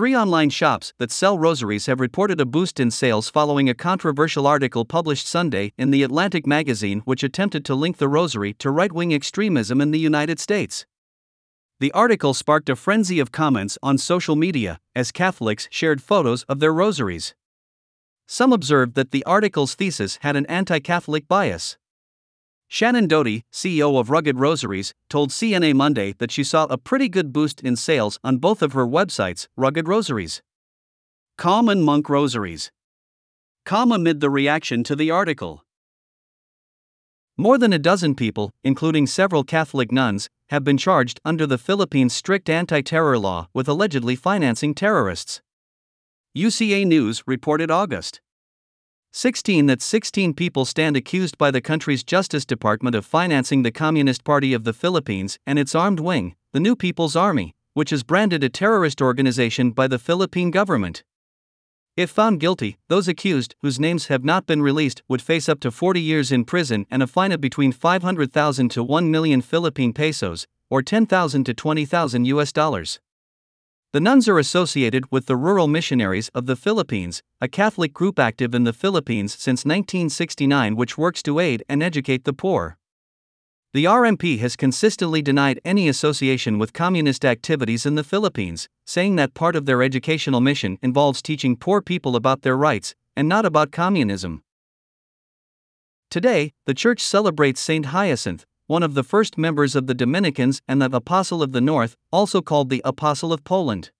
Three online shops that sell rosaries have reported a boost in sales following a controversial article published Sunday in The Atlantic magazine, which attempted to link the rosary to right wing extremism in the United States. The article sparked a frenzy of comments on social media as Catholics shared photos of their rosaries. Some observed that the article's thesis had an anti Catholic bias. Shannon Doty, CEO of Rugged Rosaries, told CNA Monday that she saw a pretty good boost in sales on both of her websites, Rugged Rosaries. Calm and Monk Rosaries. Calm amid the reaction to the article. More than a dozen people, including several Catholic nuns, have been charged under the Philippines' strict anti terror law with allegedly financing terrorists. UCA News reported August. 16 that 16 people stand accused by the country's Justice Department of financing the Communist Party of the Philippines and its armed wing, the New People's Army, which is branded a terrorist organization by the Philippine government. If found guilty, those accused, whose names have not been released, would face up to 40 years in prison and a fine of between 500,000 to 1 million Philippine pesos, or 10,000 to 20,000 US dollars. The nuns are associated with the Rural Missionaries of the Philippines, a Catholic group active in the Philippines since 1969 which works to aid and educate the poor. The RMP has consistently denied any association with communist activities in the Philippines, saying that part of their educational mission involves teaching poor people about their rights and not about communism. Today, the church celebrates Saint Hyacinth, one of the first members of the Dominicans and the Apostle of the North, also called the Apostle of Poland.